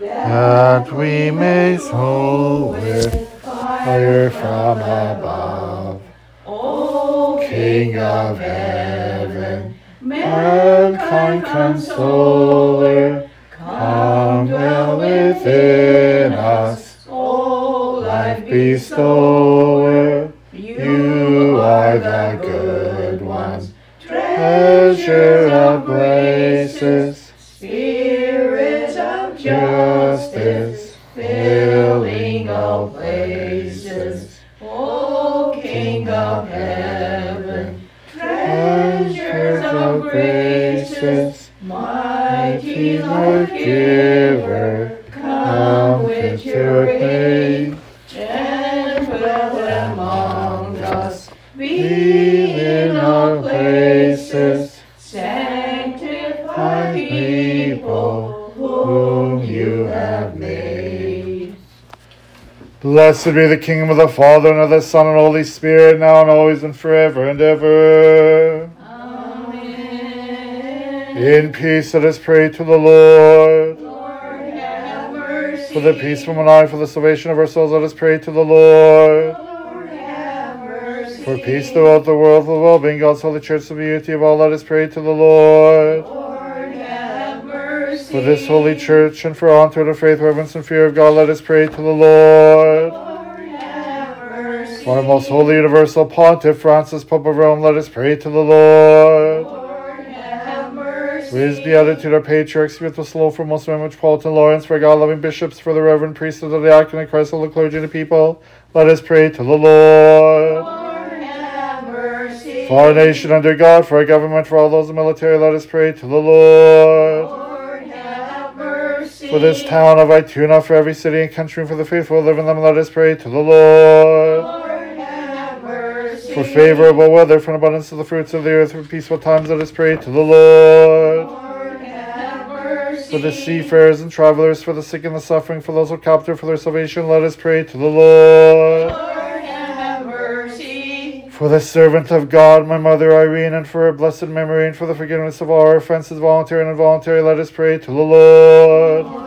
that we may soar with fire from above. O King of heaven, mankind consoler, come dwell within us, O life bestower. You are the good one, treasure of graces, Lord giver, come with your aid. and dwell among us. Be in our places, Sanctify people whom you have made. Blessed be the kingdom of the Father, and of the Son, and Holy Spirit, now and always, and forever and ever. In peace, let us pray to the Lord. Lord, have mercy. For the peace from on high, for the salvation of our souls, let us pray to the Lord. Lord, have mercy. For peace throughout the world, for the well-being, God's holy church, for the unity of all, let us pray to the Lord. Lord, have mercy. For this holy church, and for all to the faith, reverence, and fear of God, let us pray to the Lord. Lord, have mercy. For our most holy universal pontiff, Francis, Pope of Rome, let us pray to the Lord. Mercy. For his beatitude, our patriarchs, Sviatoslav, for most Memory, Paulton, Lawrence, for God-loving bishops, for the reverend priests of the diaconate, Christ, all the clergy, and the people, let us pray to the Lord. Lord. For our nation under God, for our government, for all those in the military, let us pray to the Lord. Lord. For this town of Ituna, for every city and country, and for the faithful live in them, let us pray to the Lord. Lord. For favorable weather, for an abundance of the fruits of the earth, for peaceful times, let us pray to the Lord. For the seafarers and travelers, for the sick and the suffering, for those who are captive, for their salvation, let us pray to the Lord. Lord. For the servant of God, my mother Irene, and for her blessed memory, and for the forgiveness of all our offenses, voluntary and involuntary, let us pray to the Lord. Lord.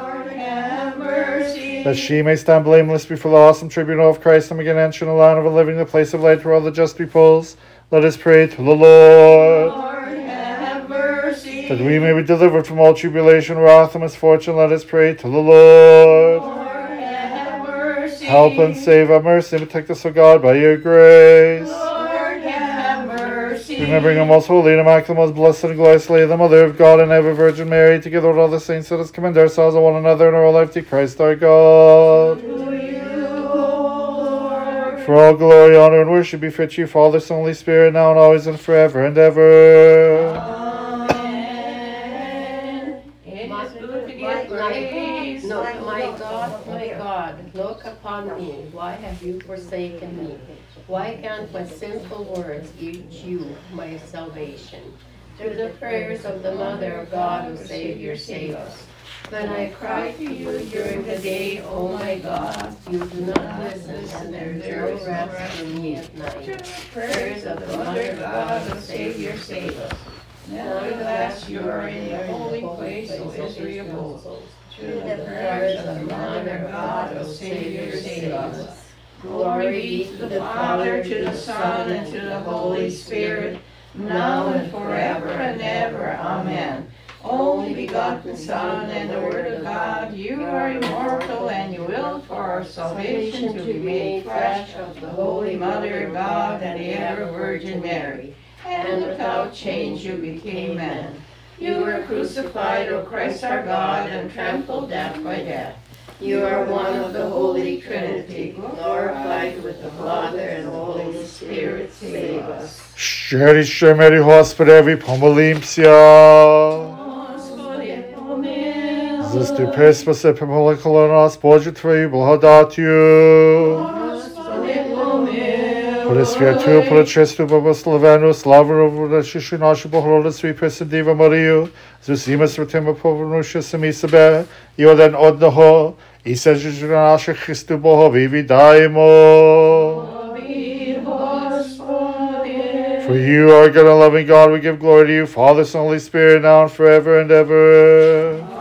That she may stand blameless before the awesome tribunal of Christ and begin entering the land of the living, the place of light where all the just peoples. Let us pray to the Lord. Lord, have mercy. That we may be delivered from all tribulation, wrath, and misfortune, let us pray to the Lord. Lord, have mercy. Help and save our mercy and protect us, O God, by your grace. Lord, mercy. Remembering our most holy and immaculate, most blessed and glorious Lady, the Mother of God and ever Virgin Mary, together with all the saints, let us commend ourselves and one another in our whole life to Christ our God. You, For all glory, honor, and worship be fit to you, Father, Son, Holy Spirit, now and always and forever and ever. Amen. It is good to give praise. No, my God, my God, look upon me. Why have you forsaken me? Why can't my simple words give you my salvation? Through the prayers of the Mother of God, who Savior, save us. When I cry to you during the day, oh my God, you do not listen, and there is no rest for me at night. Prayers of the Mother of God, the Savior, save us. Nevertheless, you are in the holy place, O Israel. Through the prayers of the Mother of God, O Savior, save us. Glory be to the Father, to the Son, and to the Holy Spirit, now and forever and ever. Amen. Only begotten Son and the Word of God, you are immortal, and you will for our salvation to be made flesh of the Holy Mother God and the ever Virgin Mary. And without change you became man. You were crucified, O Christ our God, and trampled death by death. You are one of the Holy Trinity, glorified with the Father and the Holy Spirit, save us. Щиріше мирі, Господи, помолімся. Господи, помилуй. Заступи, спаси, помоли коло нас, Боже, Твою благодатью. Господи, помилуй. Пресвятую, пречисту, благословену, славу, речишу нашу Богородицю і Пресвятіву Марію, з усіма святими повернувши самі себе і один одного, Isežeš naše Hristu Bohovi, vydajmo. For you are God and loving God, we give glory to you, Father, Son, Holy Spirit, now and forever and ever.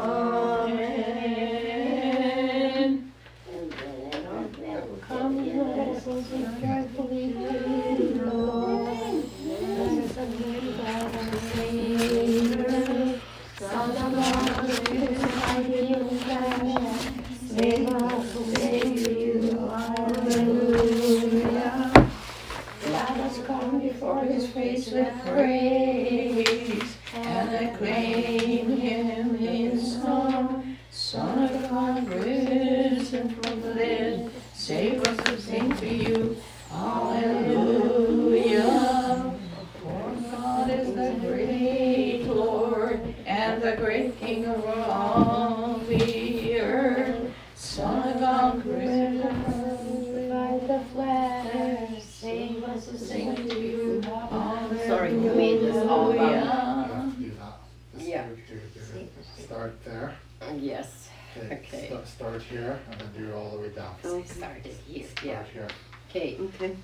Here and then do it all the way down. Oh, I started here, yeah. Start here. Okay,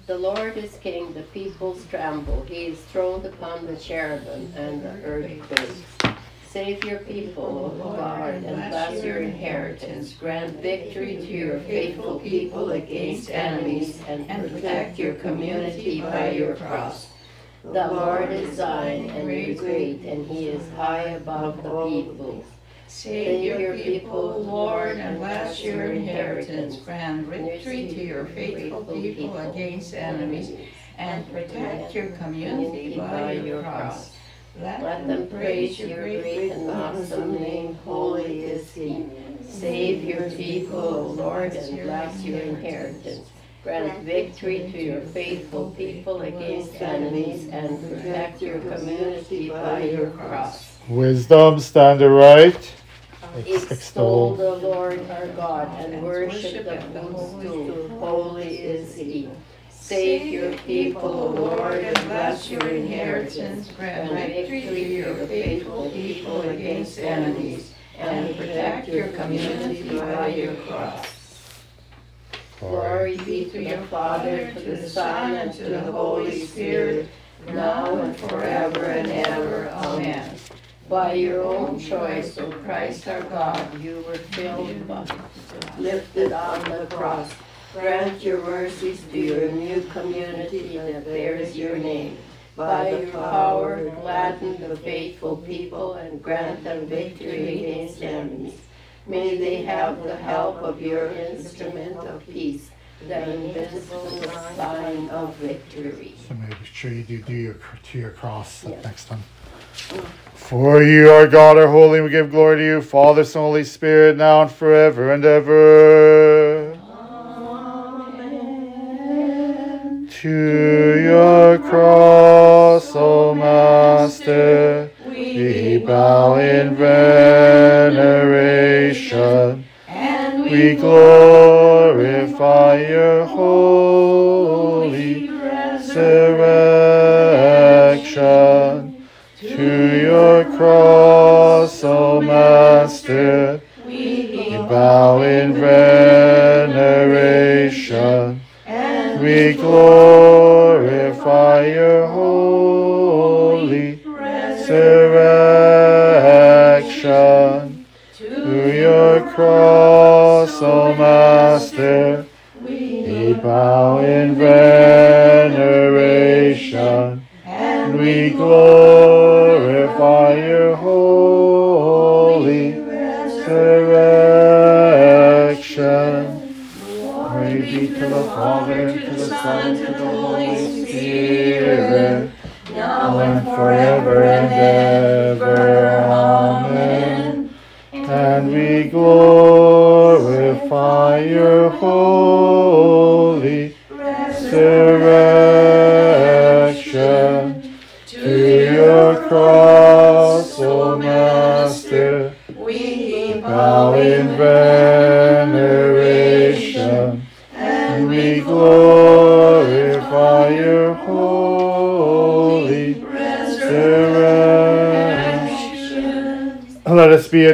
the Lord is king, the peoples tremble, he is throned upon the cherubim and the earth quakes. Save your people, O God, and bless your inheritance, grant victory to your faithful people against enemies, and protect your community by your cross. The Lord is thine and is great, and he is high above the peoples. Save your people, Lord, and bless your inheritance. Grant victory to your faithful people against enemies, and protect your community by your cross. Let them praise your great and awesome name, holy is he. Save your people, Lord, and bless your inheritance. Grant victory to your faithful people against enemies, and protect your community by your cross. Wisdom, stand aright. Uh, Ex- Extol the Lord our God, and worship the footstool, holy is he. Save your people, O Lord, and bless your inheritance. Grant victory to your faithful people against enemies, and protect your community by your cross. Glory be to your Father, to the Son, and to the Holy Spirit, now and forever and ever. Amen. By your own choice, O Christ our God, you were filled, by- lifted on the cross. Grant your mercies to your new community that bears your name. By your power, gladden the faithful people and grant them victory against enemies. May they have the help of your instrument of peace, the invisible sign of victory. So make sure you do, do your, to your cross Yeah. next time. Mm. For you, our God, are holy, we give glory to you, Father, Son, Holy Spirit, now and forever and ever. Amen. To Your cross, O Master,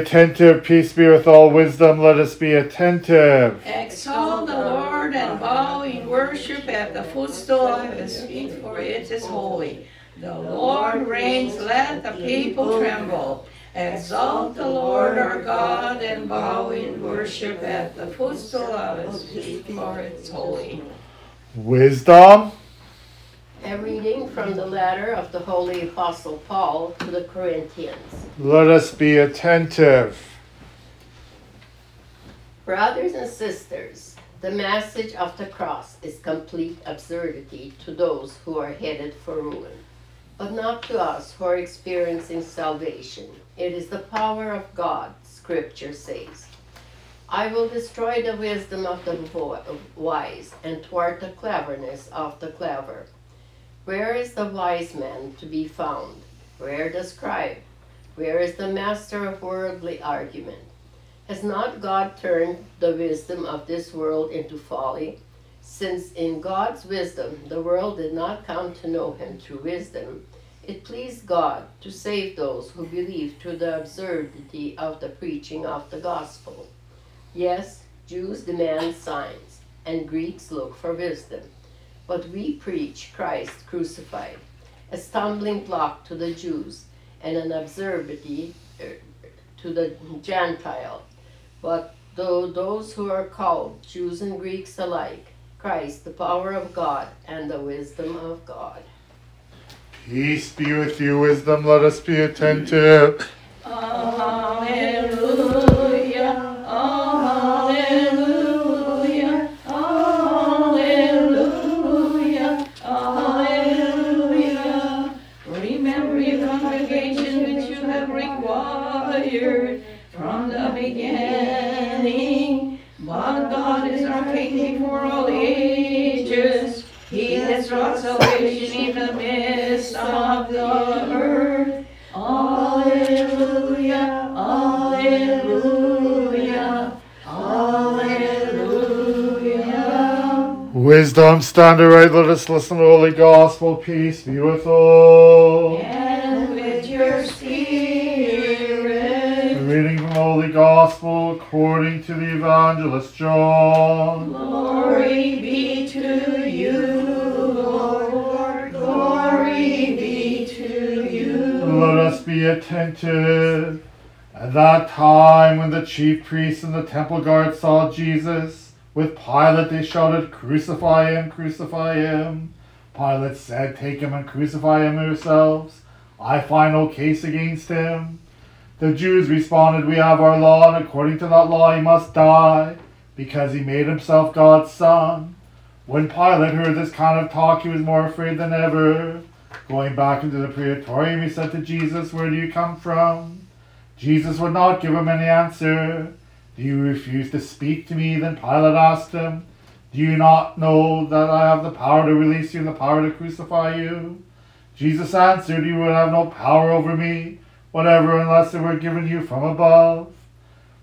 attentive. Peace be with all wisdom. Let us be attentive. Exalt the Lord and bow in worship at the footstool of his feet, for it is holy. The Lord reigns, let the people tremble. Exalt the Lord our God and bow in worship at the footstool of his feet, for it's holy. Wisdom. A reading from the letter of the Holy Apostle Paul to the Corinthians. Let us be attentive. Brothers and sisters, the message of the cross is complete absurdity to those who are headed for ruin, but not to us who are experiencing salvation. It is the power of God, Scripture says. I will destroy the wisdom of the wise and thwart the cleverness of the clever. Where is the wise man to be found? Where the scribe? Where is the master of worldly argument? Has not God turned the wisdom of this world into folly? Since in God's wisdom the world did not come to know him through wisdom, it pleased God to save those who believe through the absurdity of the preaching of the gospel. Yes, Jews demand signs, and Greeks look for wisdom. But we preach Christ crucified, a stumbling block to the Jews and an absurdity uh, to the Gentile. But though those who are called, Jews and Greeks alike, Christ, the power of God and the wisdom of God. Peace be with you, wisdom, let us be attentive. Alleluia. Wisdom, stand right, let us listen to the Holy Gospel. Peace be with all. And with your spirit. A reading from the Holy Gospel according to the Evangelist John. Glory be to you, Lord. Glory be to you. Let us be attentive. At that time, when the chief priests and the temple guard saw Jesus, with Pilate they shouted, Crucify him, crucify him. Pilate said, Take him and crucify him yourselves. I find no case against him. The Jews responded, We have our law, and according to that law he must die, because he made himself God's son. When Pilate heard this kind of talk, he was more afraid than ever. Going back into the praetorium, he said to Jesus, Where do you come from? Jesus would not give him any answer. Do you refuse to speak to me? Then Pilate asked him, Do you not know that I have the power to release you and the power to crucify you? Jesus answered, You would have no power over me, whatever, unless it were given you from above.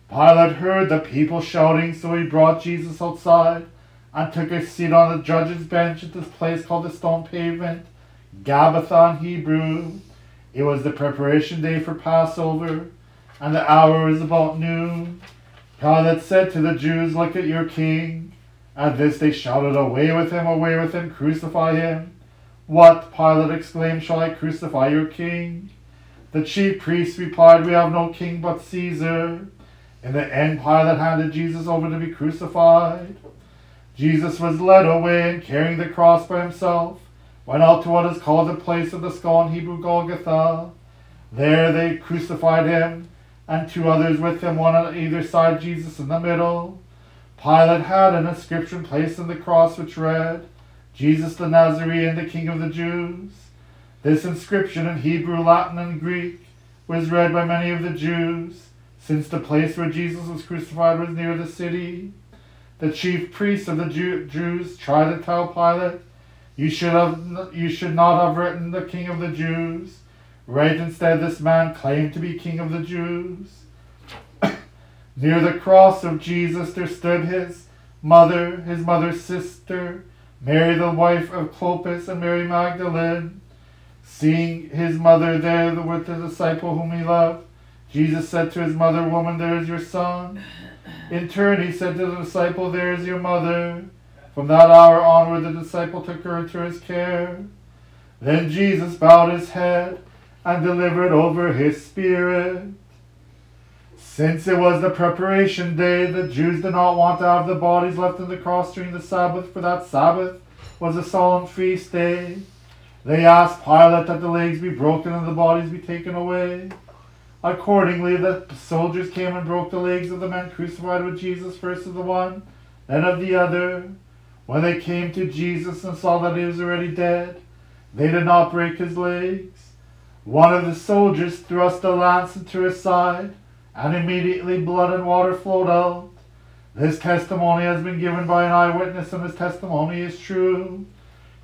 Pilate heard the people shouting, so he brought Jesus outside and took a seat on the judge's bench at this place called the stone pavement, Gabbatha in Hebrew. It was the preparation day for Passover, and the hour was about noon. Pilate said to the Jews, Look at your king. At this they shouted, Away with him, away with him, crucify him. What, Pilate exclaimed, shall I crucify your king? The chief priests replied, We have no king but Caesar. In the end, Pilate handed Jesus over to be crucified. Jesus was led away and carrying the cross by himself, went out to what is called the place of the skull in Hebrew Golgotha. There they crucified him, and two others with him, one on either side, Jesus in the middle. Pilate had an inscription placed on the cross which read, Jesus the Nazarene, the King of the Jews. This inscription in Hebrew, Latin, and Greek was read by many of the Jews, since the place where Jesus was crucified was near the city. The chief priests of the Jew- Jews tried to tell Pilate, "You should have, you should not have written the King of the Jews. Write instead, this man claimed to be King of the Jews." Near the cross of Jesus there stood his mother, his mother's sister, Mary the wife of Clopas, and Mary Magdalene. Seeing his mother there with the disciple whom he loved, Jesus said to his mother, Woman, there is your son. In turn, he said to the disciple, There is your mother. From that hour onward, the disciple took her into his care. Then Jesus bowed his head and delivered over his spirit. Since it was the preparation day, the Jews did not want to have the bodies left in the cross during the Sabbath, for that Sabbath was a solemn feast day. They asked Pilate that the legs be broken and the bodies be taken away. Accordingly, the soldiers came and broke the legs of the men crucified with Jesus, first of the one, then of the other. When they came to Jesus and saw that he was already dead, they did not break his legs. One of the soldiers thrust a lance into his side, and immediately blood and water flowed out. This testimony has been given by an eyewitness, and his testimony is true.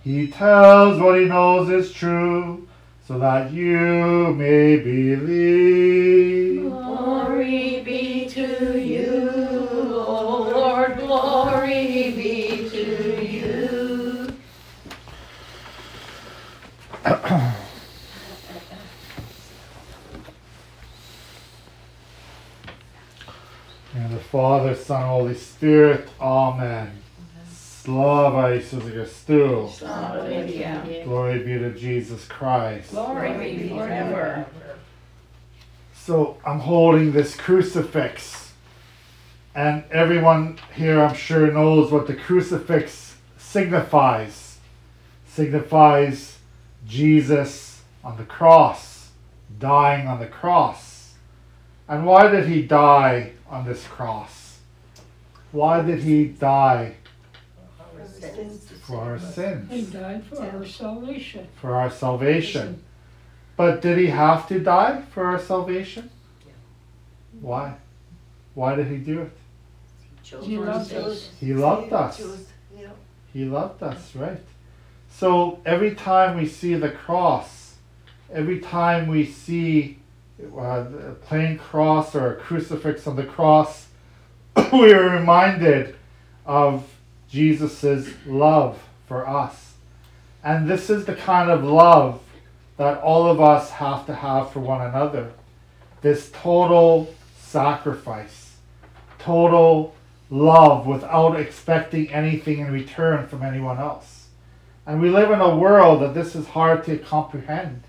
He tells what he knows is true, so that you may believe. Glory Father, Son, Holy Spirit. Amen. Slava Isusu Christu. Glory be to Jesus Christ. Glory be forever. So I'm holding this crucifix, and everyone here, I'm sure, knows what the crucifix signifies. Signifies Jesus on the cross, dying on the cross. And why did he die on this cross? Why did he die for our sins? He sins? died for our salvation. For our salvation. But did he have to die for our salvation? Why? Why did he do it? He loved us. He loved us. He loved us, right? So every time we see the cross, every time we see uh, a plain cross or a crucifix on the cross, we are reminded of Jesus' love for us. And this is the kind of love that all of us have to have for one another. This total sacrifice, total love without expecting anything in return from anyone else. And we live in a world that this is hard to comprehend.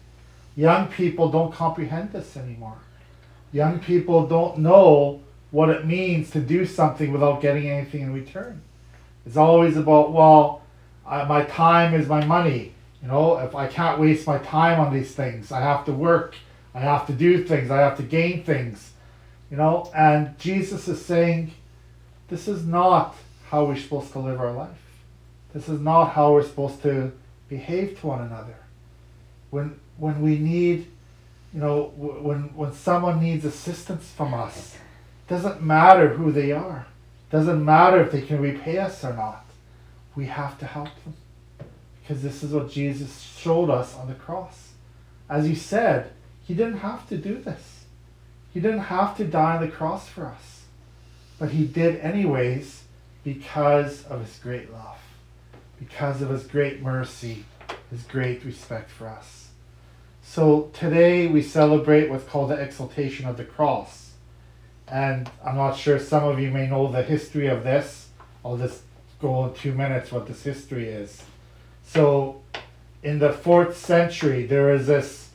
Young people don't comprehend this anymore. Young people don't know what it means to do something without getting anything in return. It's always about, well, uh, my time is my money. You know, if I can't waste my time on these things, I have to work, I have to do things, I have to gain things. You know, and Jesus is saying, this is not how we're supposed to live our life. This is not how we're supposed to behave to one another. When when we need, you know, when when someone needs assistance from us, doesn't matter who they are. Doesn't matter if they can repay us or not. We have to help them. Because this is what Jesus showed us on the cross. As he said, he didn't have to do this. He didn't have to die on the cross for us. But he did anyways because of his great love, because of his great mercy, his great respect for us. So today we celebrate what's called the exaltation of the cross. And I'm not sure some of you may know the history of this. I'll just go in two minutes what this history is. So, in the fourth century, there is this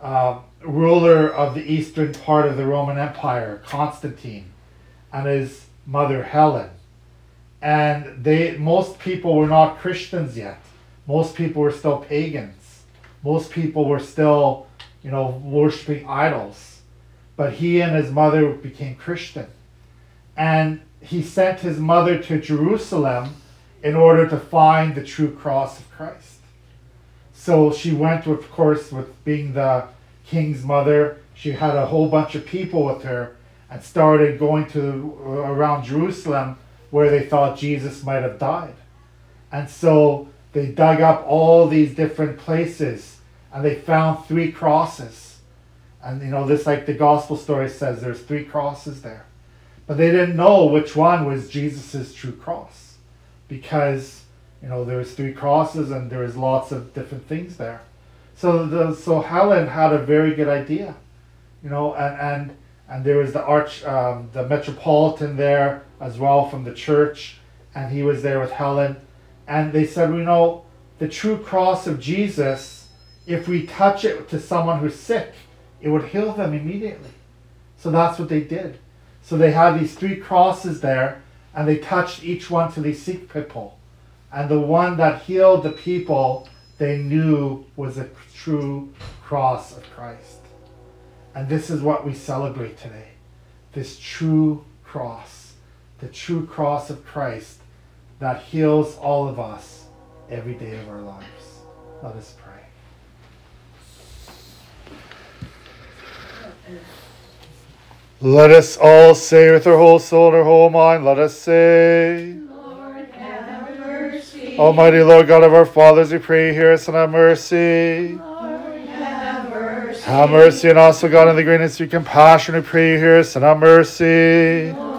uh, ruler of the eastern part of the Roman Empire, Constantine, and his mother Helen. And they, most people were not Christians yet. Most people were still pagans. Most people were still, you know, worshiping idols. But he and his mother became Christian. And he sent his mother to Jerusalem in order to find the true cross of Christ. So she went, of course, with being the king's mother. She had a whole bunch of people with her and started going to uh, around Jerusalem where they thought Jesus might have died. And so they dug up all these different places and they found three crosses. And you know, this like the gospel story says there's three crosses there. But they didn't know which one was Jesus's true cross. Because, you know, there was three crosses and there was lots of different things there. So the so Helen had a very good idea. You know, and and and there was the arch um, the metropolitan there as well from the church and he was there with Helen and they said you know the true cross of Jesus if we touch it to someone who's sick it would heal them immediately. So that's what they did. So they had these three crosses there and they touched each one to these sick people. And the one that healed the people they knew was a true cross of Christ. And this is what we celebrate today. This true cross, the true cross of Christ that heals all of us every day of our lives. Let us pray. Let us all say with our whole soul and our whole mind, let us say, Lord, have mercy. Almighty Lord God of our fathers, we pray, hear us and have mercy. Lord, have mercy. Have mercy and also God in the greatness of your compassion, we pray, hear us and have mercy. Lord,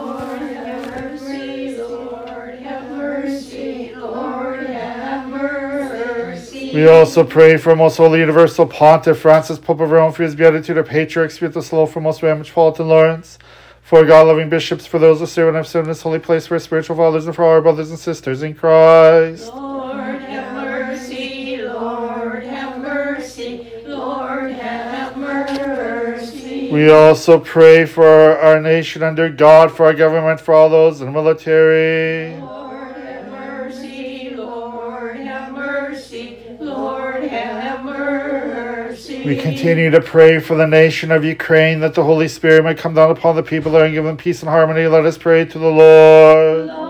We also pray for most holy universal pontiff Francis Pope of Rome for his beatitude, our patriarch, Sviatoslav for most Ram Metropolitan Lawrence, for God loving bishops, for those who serve and have served in this holy place, for our spiritual fathers, and for our brothers and sisters in Christ. Lord, have mercy. Lord, have mercy. Lord, have mercy. We also pray for our, our nation under God, for our government, for all those in the military. We continue to pray for the nation of Ukraine that the Holy Spirit may come down upon the people there and give them peace and harmony. Let us pray to the Lord. Lord,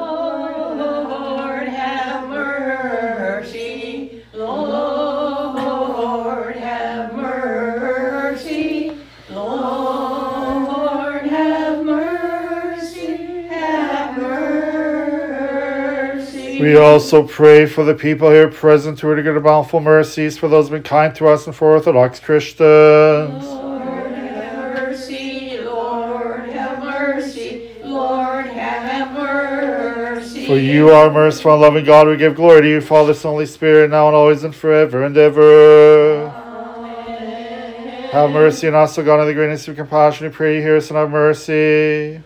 We also pray for the people here present who are to get a bountiful mercies, for those who have been kind to us and for Orthodox Christians. Lord, have mercy. Lord, have mercy. Lord, have mercy. For you are merciful and loving God, we give glory to you, Father, Son, Holy Spirit, now and always and forever and ever. Amen. Have mercy on us, O God, in the greatness of compassion, we pray you hear us and have mercy.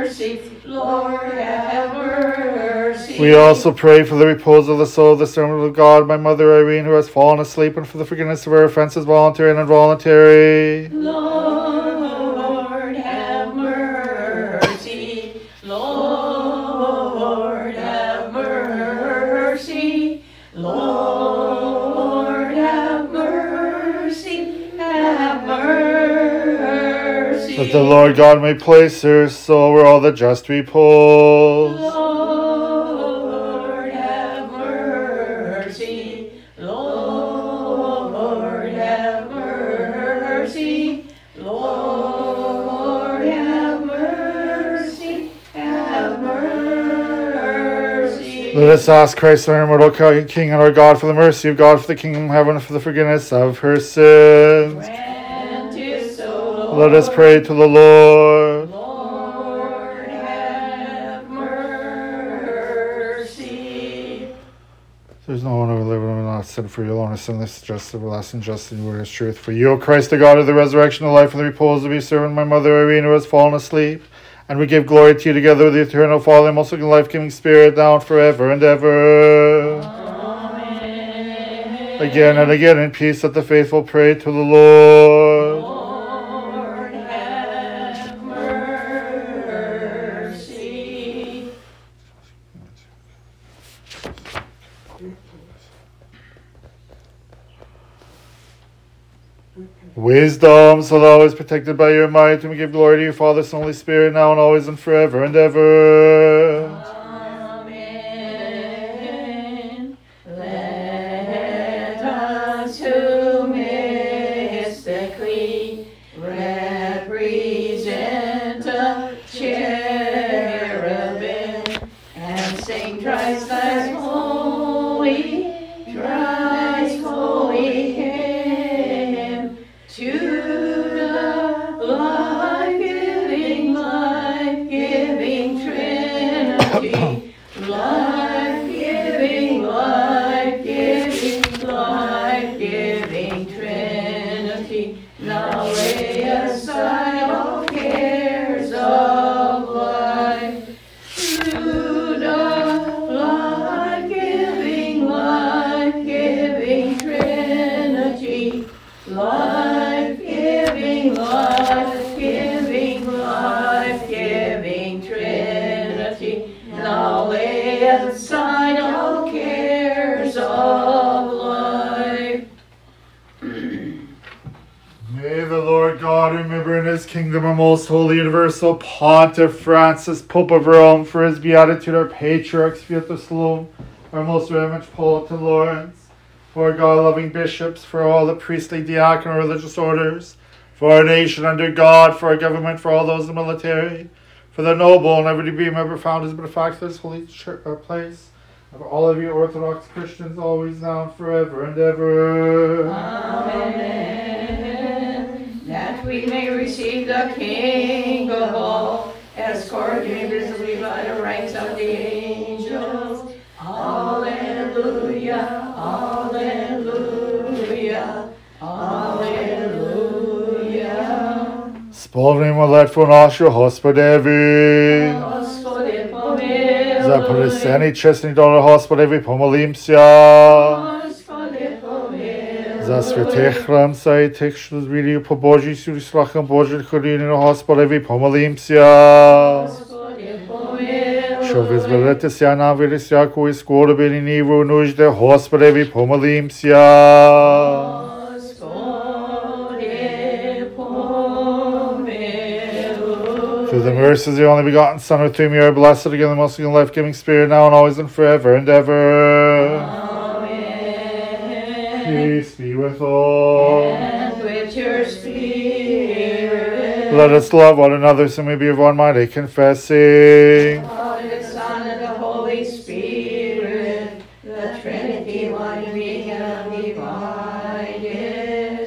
Mercy. Lord, have mercy. We also pray for the repose of the soul of the servant of God, my mother Irene, who has fallen asleep, and for the forgiveness of her offenses, voluntary and involuntary. Lord, That the Lord God may place her soul where all the just repose. Lord, have mercy. Lord, have mercy. Lord, have mercy. Have mercy. Let us ask Christ, our immortal King and our God, for the mercy of God, for the kingdom of heaven, for the forgiveness of her sins. Let us pray to the Lord. Lord, have mercy. There's no one who will live and will not sin for you alone, is sinless, just, everlasting, just, and word is truth. For you, O Christ, the God of the resurrection, the life, and the repose of your servant, my mother Irene, who has fallen asleep. And we give glory to you together with the eternal Father, and most life giving Spirit, now and forever and ever. Amen. Again and again in peace, let the faithful pray to the Lord. Lord, Wisdom, so thou is protected by your might, and we give glory to your Father, Son, Holy Spirit, now and always and forever and ever. Universal Pontiff Francis, Pope of Rome, for his beatitude, our patriarchs, Sviatoslav, our most reverend Paul to Lawrence, for our God-loving bishops, for all the priestly, diaconal, religious orders, for our nation under God, for our government, for all those in the military, for the noble and every member a fact this holy church, uh, place, all of you Orthodox Christians, always now and forever and ever. Amen we may receive the King of all, as coordinators we by the ranks of the angels. Alleluia, Alleluia, Alleluia. Spolnimo letvo našo, Hospodevi. Gospode, pomilujte. Za preseni čestni dole, Hospodevi, pomolim se. Amen. помилуй. За святих храм сей тих, що звірів по Божій сюрі слахам Божих хоріння Господеві помолімся. Господи, помилуй. Що визволитися нам від всякої скорби і ніву нужди Господеві помолімся. Господи, помилуй. Through the mercies of the only begotten Son, with whom you are blessed again, the most and life-giving Spirit, now and always and forever and ever. Amen. Peace be with all. And with your spirit. Let us love one another so we be of one mind, confessing. Father, the Son, and the Holy Spirit, the Trinity, one being.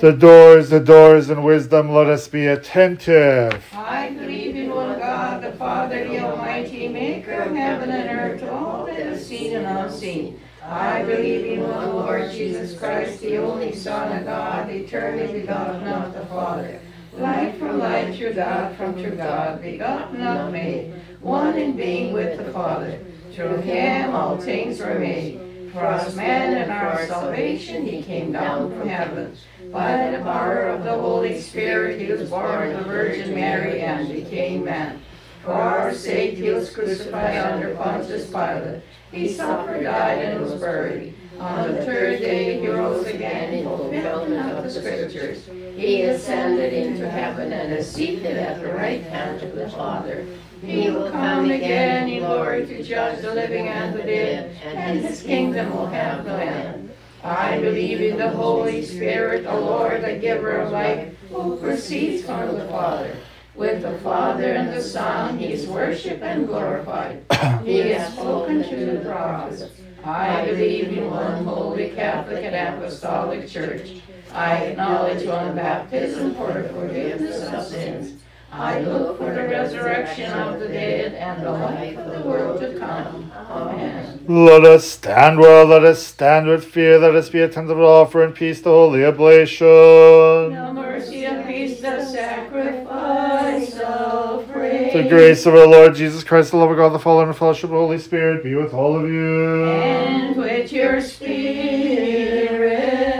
The doors, the doors, and wisdom, let us be attentive. I believe in one God, the Father, the Almighty, maker of heaven and earth, all that is seen and unseen. I believe in one Lord Jesus Christ, the only Son of God, eternally begotten of the Father. Light from light, true God from true God, begotten not made, one in being with the Father. Through him all things were made. For us man and our salvation he came down from heaven. By the power of the Holy Spirit he was born of the Virgin Mary and became man. For our sake he was crucified under Pontius Pilate. He suffered, died, and was buried. On the third day he rose again in fulfillment of the Scriptures. He ascended into heaven and is seated at the right hand of the Father. He will come again in glory to judge the living and the dead, and his kingdom will have no end. I believe in the Holy Spirit, the Lord, the giver of life, who proceeds from the Father. With the Father and the Son, he is worshipped and glorified. He has spoken to the prophets. I believe in one holy Catholic and Apostolic Church. I acknowledge one baptism for the forgiveness of sins. I look for the resurrection of the dead and the life of the world to come. Amen. Let us stand well, let us stand with fear, let us be attentive to offer in peace the holy oblation. The The grace of our Lord Jesus Christ, the love of God, the Father, and the fellowship of the Holy Spirit be with all of you. And with your spirit.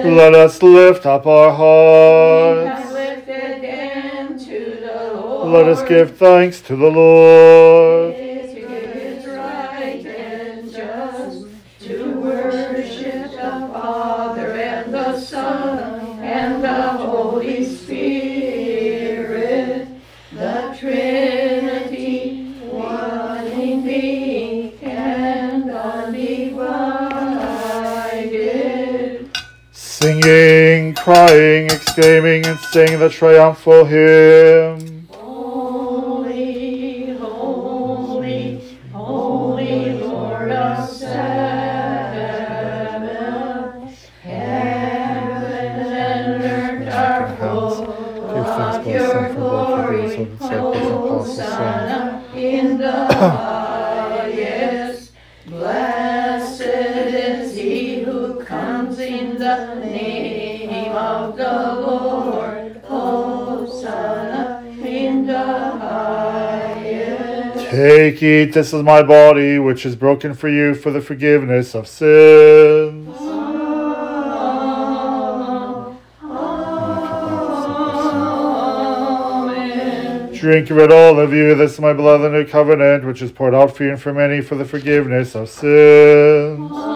Let us lift up our hearts. have lifted them to the Lord. Let us give thanks to the Lord. Crying, exclaiming, and singing the triumphal hymn. Holy, holy, holy Lord of Sabaoth, heaven and earth are full Give of your and forgive glory. forgive us our disciples and apostles' sin. Hosanna in the highest. Blessed is he who comes in the name Take, eat, this is my body, which is broken for you for the forgiveness of sins. Amen. Drink of it, all of you. This is my blood the new covenant, which is poured out for you and for many for the forgiveness of sins.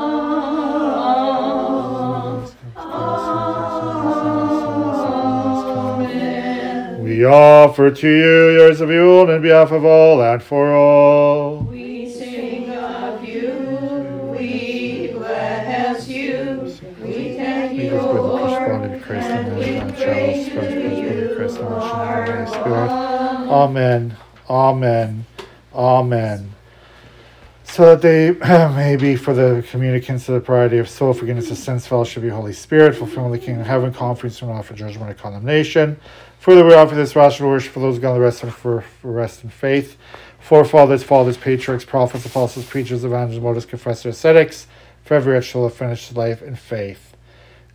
We we offer to you yours of you in behalf of all and for all. We sing of you, we bless you, we thank you, Because the Lord, Christ and and we man praise Charles, you, firstborn of Christ and the Holy Spirit. Amen. Amen. Amen. So that they may be for the communicants of the priority of soul, forgiveness of sins, fellowship of the Holy Spirit, fulfillment of the kingdom of heaven, conference from not for judgment or condemnation. Further, we offer this rational worship for those who got the rest and for, for rest in faith. Forefathers, fathers, patriarchs, prophets, apostles, preachers, evangelists, martyrs, confessors, ascetics, for every shall have finished life in faith.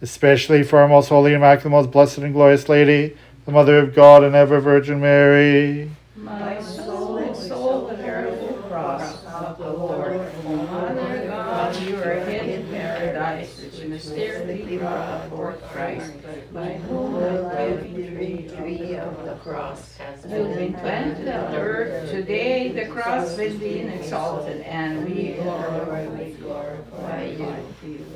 Especially for our most holy, and immaculate, most blessed, and glorious Lady, the Mother of God and ever Virgin Mary. My soul exalt the terrible cross of the Lord. Honor God, you are hid in paradise, which mysteriously brought forth Christ, by whom the living tree of the cross has been planted on earth. Today the cross is being exalted, and we glorify, you.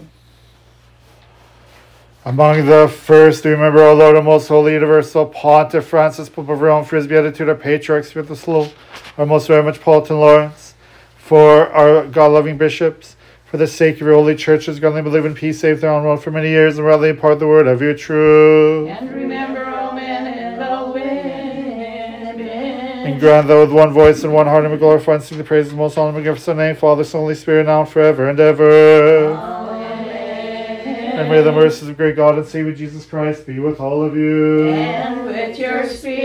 Among the first, we remember our Lord, most holy, universal Pontiff Francis, Pope of Rome, for his beatitude, our patriarchs, Sviatoslav, our most very much Paulton Lawrence, for our God loving bishops, for the sake of your holy churches, godly believe in peace, save their own world for many years, and rather impart the word of your truth. And And grant that with one voice and one heart, and we glorify and sing the praises of the most holy and magnificent name, Father, Son, Holy Spirit, now and forever and ever. Amen. And may the mercies of great God and Savior Jesus Christ be with all of you. And with your spirit.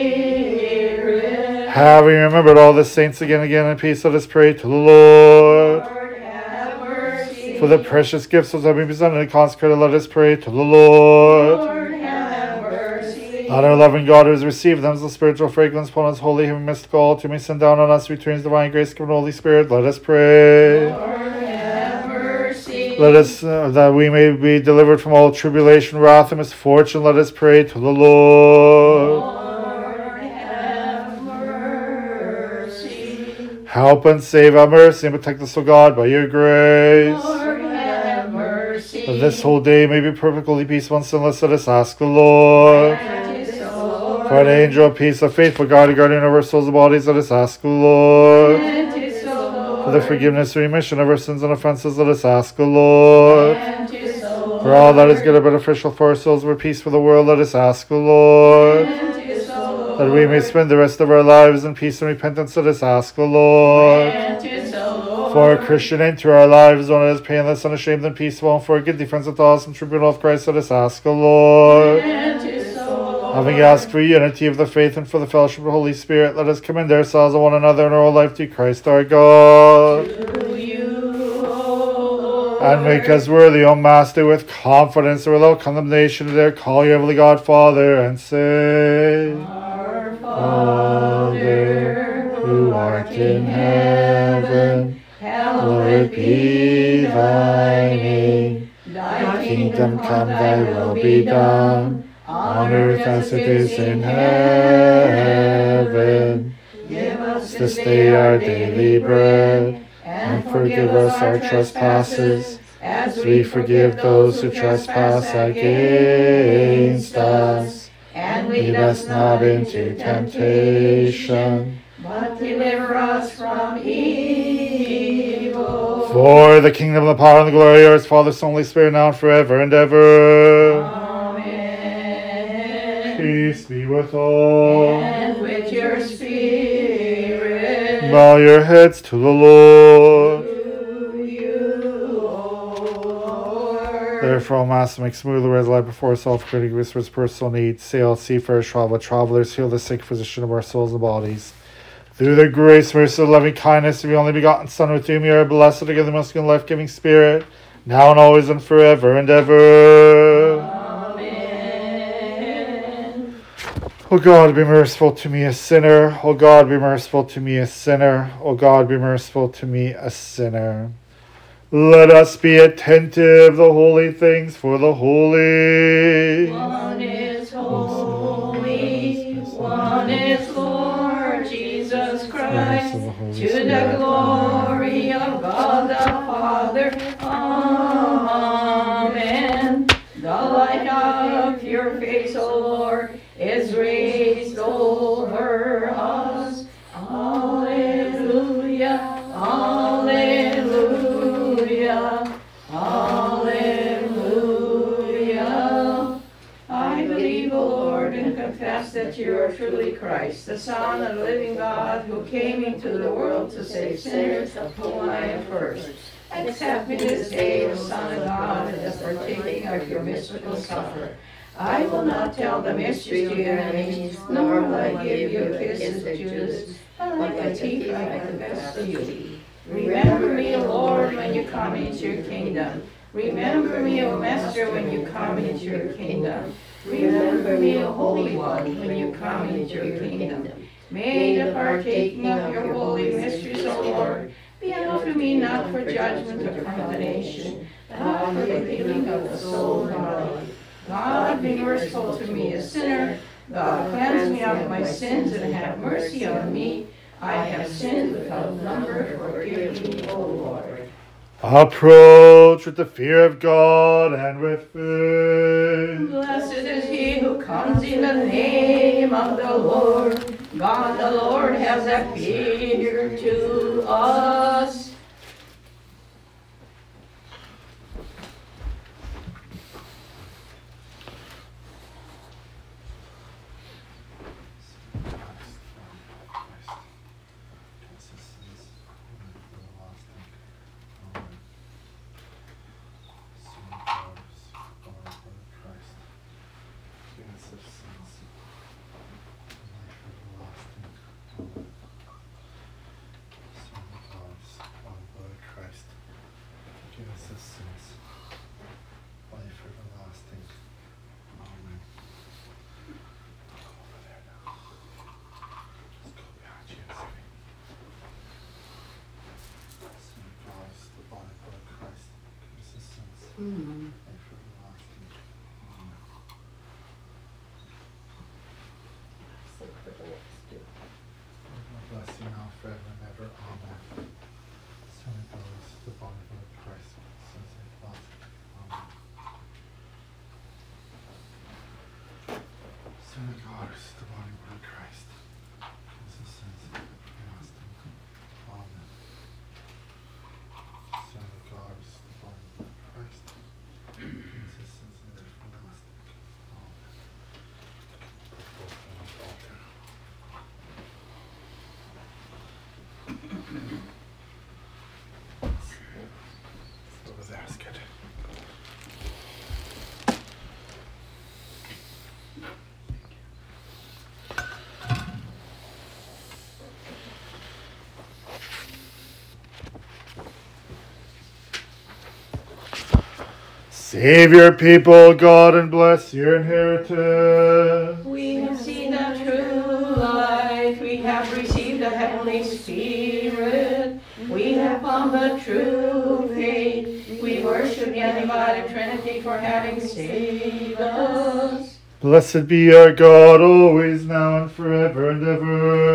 Having remembered all the saints again and again in peace, let us pray to the Lord. Lord. For the precious gifts that have been presented and consecrated, let us pray to the Lord. Lord, our loving God who has received them as the spiritual fragrance upon his holy, heavenly, mystical altar, may send down on us returns divine grace given Holy Spirit. Let us pray. Let us, uh, that we may be delivered from all tribulation, wrath, and misfortune, let us pray to the Lord. Lord. Help and save our mercy and protect us, O God, by your grace. Lord, have mercy. That this whole day may be perfectly peaceful and sinless, let us ask the Lord. An angel of peace, a faithful guardian, guardian of our souls and bodies, let us ask the Lord. So, For the forgiveness and remission of our sins and offenses, let us ask Lord. So, For all that is good and beneficial for our souls, for peace for the world, let us ask Lord. So, That we may spend the rest of our lives in peace and repentance, let us ask Lord. For a Christian into our lives, one that is painless, unashamed, and peaceful, and for a good defense of the awesome tribunal of Christ, let us ask the Lord. Grant it so, Having asked for unity of the faith and for the fellowship of the Holy Spirit, let us commend ourselves and one another in our whole life to Christ our God. you, O And make us worthy, O Master, with confidence and without condemnation to their call, you heavenly God, Father, and say, Our Father, who art in heaven, hallowed be thy name. Thy Kingdom come, thy will be done, on earth as it is in heaven. Give us This day our daily bread, and forgive us our trespasses, as we forgive those who trespass against us. And Lead us not into temptation, but deliver us from evil. for the kingdom, the power, and the glory are yours, Father, Son, Holy Spirit, now and forever and ever. Peace be with all. And with your spirit. Bow your heads to the Lord. To you, Lord. Therefore, Master, make smooth the ways lie before for critical whispers personal needs. Sail, seafarers, travel, travelers, heal the sick, physician of our souls and bodies. Through the grace, mercy, and loving kindness of your only begotten Son, with whom you are blessed together, the most life giving Spirit, now and always and forever and ever. O God, be merciful to me, a sinner. O God, be merciful to me, a sinner. O God, be merciful to me, a sinner. Let us be attentive the holy things for the holy. One is holy, one is Lord Jesus Christ, to the glory of God the Father. Into the world to save sinners, of whom I am first. Accept me this day, O Son of God, as partaking of your mystical supper. I will not tell the mystery to your enemies, nor will I give you a kiss of Judas, but like a thief I confess to you. Remember me, O Lord, when you come into your kingdom. Remember me, O Master, when you come into your kingdom. Remember me, O Holy One, when you come into your kingdom. May the partaking of your holy mysteries, O Lord, be unto me not for judgment or condemnation, but for the healing of the soul and body. God be merciful to me, a sinner. God cleanse me of my sins and have mercy on me. I have sinned without number. Forgive me, O Lord. Approach with the fear of God and with faith. Blessed is he who comes in the name of the Lord. God the Lord has appeared to us. Bless you now forever and ever. Amen. Son of God, the body of Christ, since it lost. Amen. Son of God, the body of Christ, since it lost. Amen. Son of God, the body of Christ, since it lost. Amen. Put both on the altar. Over there is good. Save your people, God, and bless your inheritance. We have seen the true light. We have received the heavenly spirit. We have found the true faith. We worship the undivided Trinity for having saved us. Blessed be our God, always, now, and forever and ever.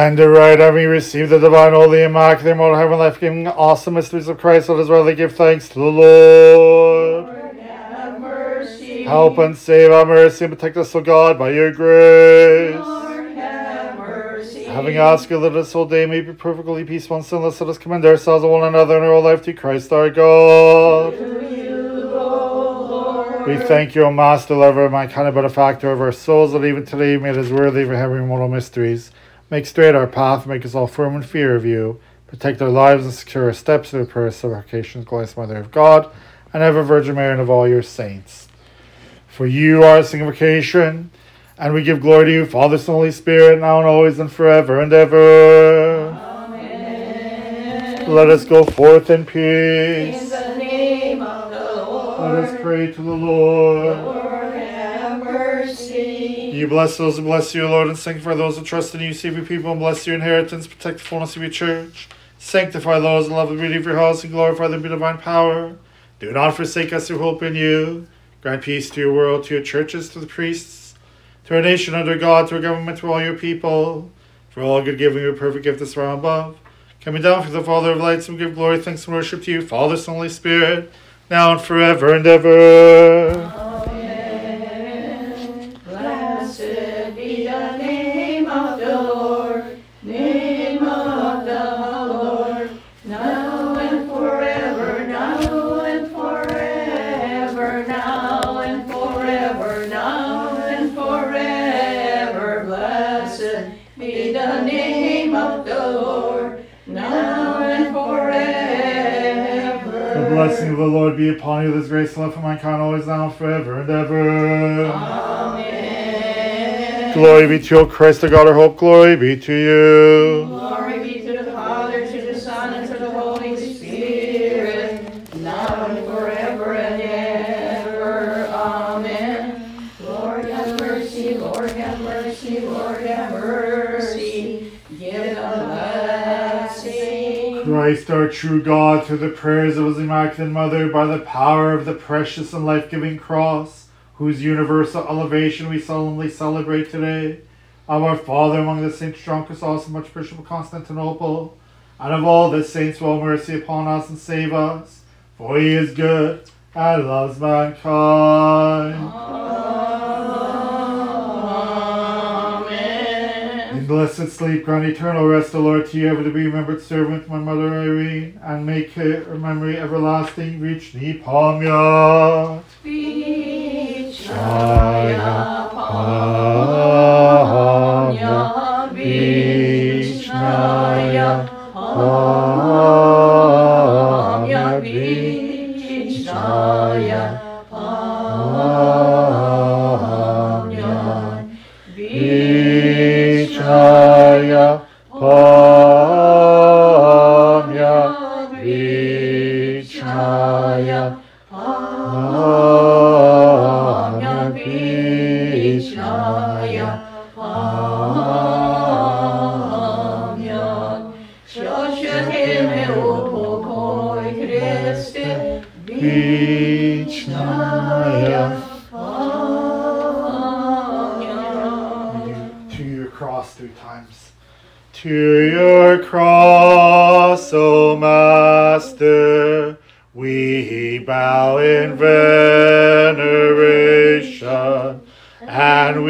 Stand right having received the divine, holy, immaculate, immortal, heaven, life giving, awesome mysteries of Christ, let us rather give thanks to the Lord. Lord, have mercy. Help and save our mercy and protect us, O God, by your grace. Lord, have mercy. Having asked you that this whole day may be perfectly peaceful and sinless, let us commend ourselves and one another in our life to Christ our God. We thank you, O Master, lover, my kind of benefactor of our souls, that even today you made us worthy of having mortal mysteries. Make straight our path, make us all firm in fear of you. Protect our lives and secure our steps through the prayer supplications, glorious Mother of God, and ever Virgin Mary and of all your saints. For you are a sanctification, and we give glory to you, Father, Son, Holy Spirit, now and always and forever and ever. Amen. Let us go forth in peace. In the Let us pray to the Lord. Lord, have mercy. You bless those who bless you, Lord, and sanctify those who trust in you. Save your people and bless your inheritance. Protect the fullness of your church. Sanctify those who love the beauty of your house and glorify the divine power. Do not forsake us who hope in you. Grant peace to your world, to your churches, to the priests, to our nation under God, to our government, to all your people. For all good giving you a perfect gift is from above. Coming down from the Father of lights, we give glory, thanks, and worship to you, Father, Son, Holy Spirit, now and forever and ever. The blessing of the Lord be upon you, this grace and love for mankind, always now and forever and ever. Amen. Glory be to you, O Christ, the God, our hope. Glory be to you. Christ, our true God, through the prayers of His Immaculate Mother, by the power of the precious and life giving cross, whose universal elevation we solemnly celebrate today, of our Father among the saints, John Chrysostom, Archbishop of Constantinople, and of all the saints, have mercy upon us and save us, for He is good and loves mankind. Amen. Blessed sleep, grant eternal rest, O Lord, to you, ever to be remembered servant, my mother Irene, and make her memory everlasting reach. Vichnaya Pamya Vichnaya Pamya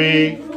and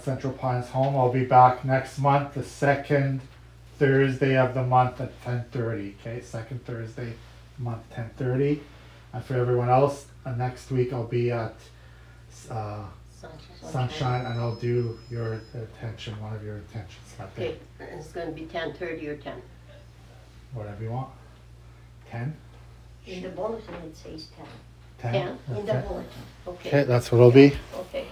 at Central Pines Home, I'll be back next month, the second Thursday of the month at 10:30. Okay, second Thursday, month 10:30. And for everyone else, uh, next week I'll be at uh, Sunshine, and I'll do your attention, one of your attentions that day. Okay, it's gonna be ten thirty or ten. Whatever you want. 10? In the bulletin, it says ten. 10? Ten? In the Okay. bulletin. Okay, Okay, that's what it'll be. okay.